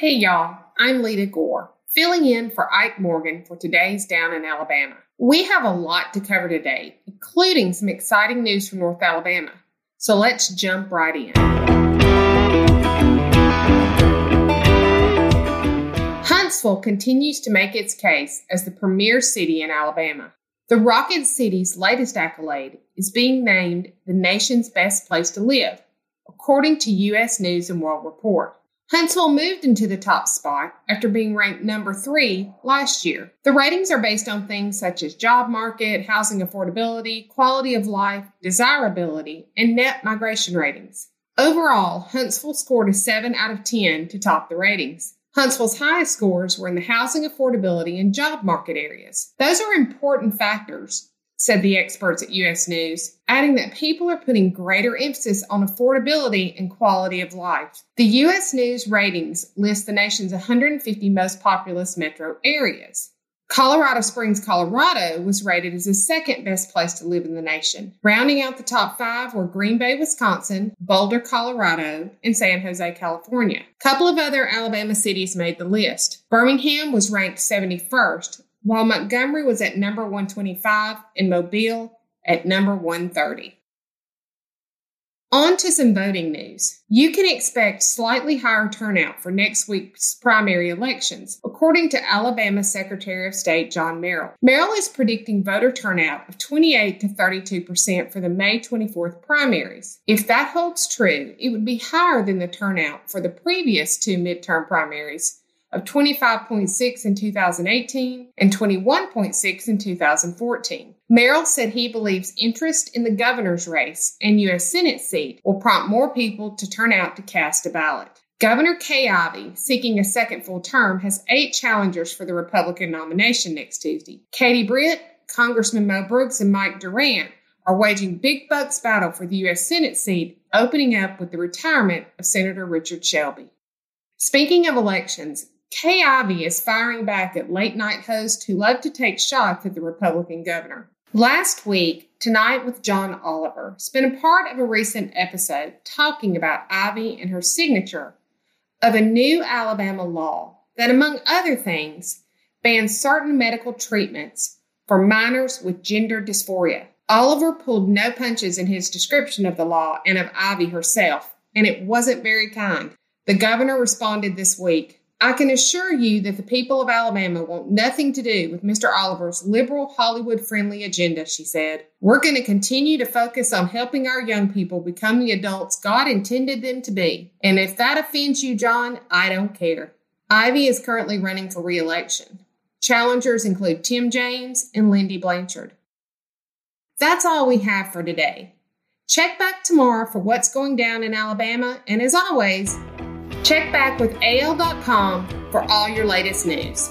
Hey y'all, I'm Lita Gore, filling in for Ike Morgan for today's Down in Alabama. We have a lot to cover today, including some exciting news from North Alabama. So let's jump right in. Huntsville continues to make its case as the premier city in Alabama. The Rocket City's latest accolade is being named the nation's best place to live, according to U.S. News and World Report. Huntsville moved into the top spot after being ranked number three last year. The ratings are based on things such as job market, housing affordability, quality of life, desirability, and net migration ratings. Overall, Huntsville scored a 7 out of 10 to top the ratings. Huntsville's highest scores were in the housing affordability and job market areas. Those are important factors said the experts at US News, adding that people are putting greater emphasis on affordability and quality of life. The US News ratings list the nation's 150 most populous metro areas. Colorado Springs, Colorado was rated as the second best place to live in the nation. Rounding out the top five were Green Bay, Wisconsin, Boulder, Colorado, and San Jose, California. A couple of other Alabama cities made the list. Birmingham was ranked 71st, while Montgomery was at number 125 and Mobile at number 130. On to some voting news. You can expect slightly higher turnout for next week's primary elections, according to Alabama Secretary of State John Merrill. Merrill is predicting voter turnout of 28 to 32 percent for the May 24th primaries. If that holds true, it would be higher than the turnout for the previous two midterm primaries of 25.6 in 2018 and 21.6 in 2014. Merrill said he believes interest in the governor's race and U.S. Senate seat will prompt more people to turn out to cast a ballot. Governor Kay Ivey, seeking a second full term, has eight challengers for the Republican nomination next Tuesday. Katie Britt, Congressman Mo Brooks, and Mike Durant are waging big bucks battle for the U.S. Senate seat, opening up with the retirement of Senator Richard Shelby. Speaking of elections, Kay Ivey is firing back at late night hosts who love to take shots at the Republican governor. Last week, Tonight with John Oliver been a part of a recent episode talking about Ivey and her signature of a new Alabama law that, among other things, bans certain medical treatments for minors with gender dysphoria. Oliver pulled no punches in his description of the law and of Ivey herself, and it wasn't very kind. The governor responded this week I can assure you that the people of Alabama want nothing to do with Mr. Oliver's liberal, Hollywood friendly agenda, she said. We're going to continue to focus on helping our young people become the adults God intended them to be. And if that offends you, John, I don't care. Ivey is currently running for re election. Challengers include Tim James and Lindy Blanchard. That's all we have for today. Check back tomorrow for what's going down in Alabama, and as always, Check back with AL.com for all your latest news.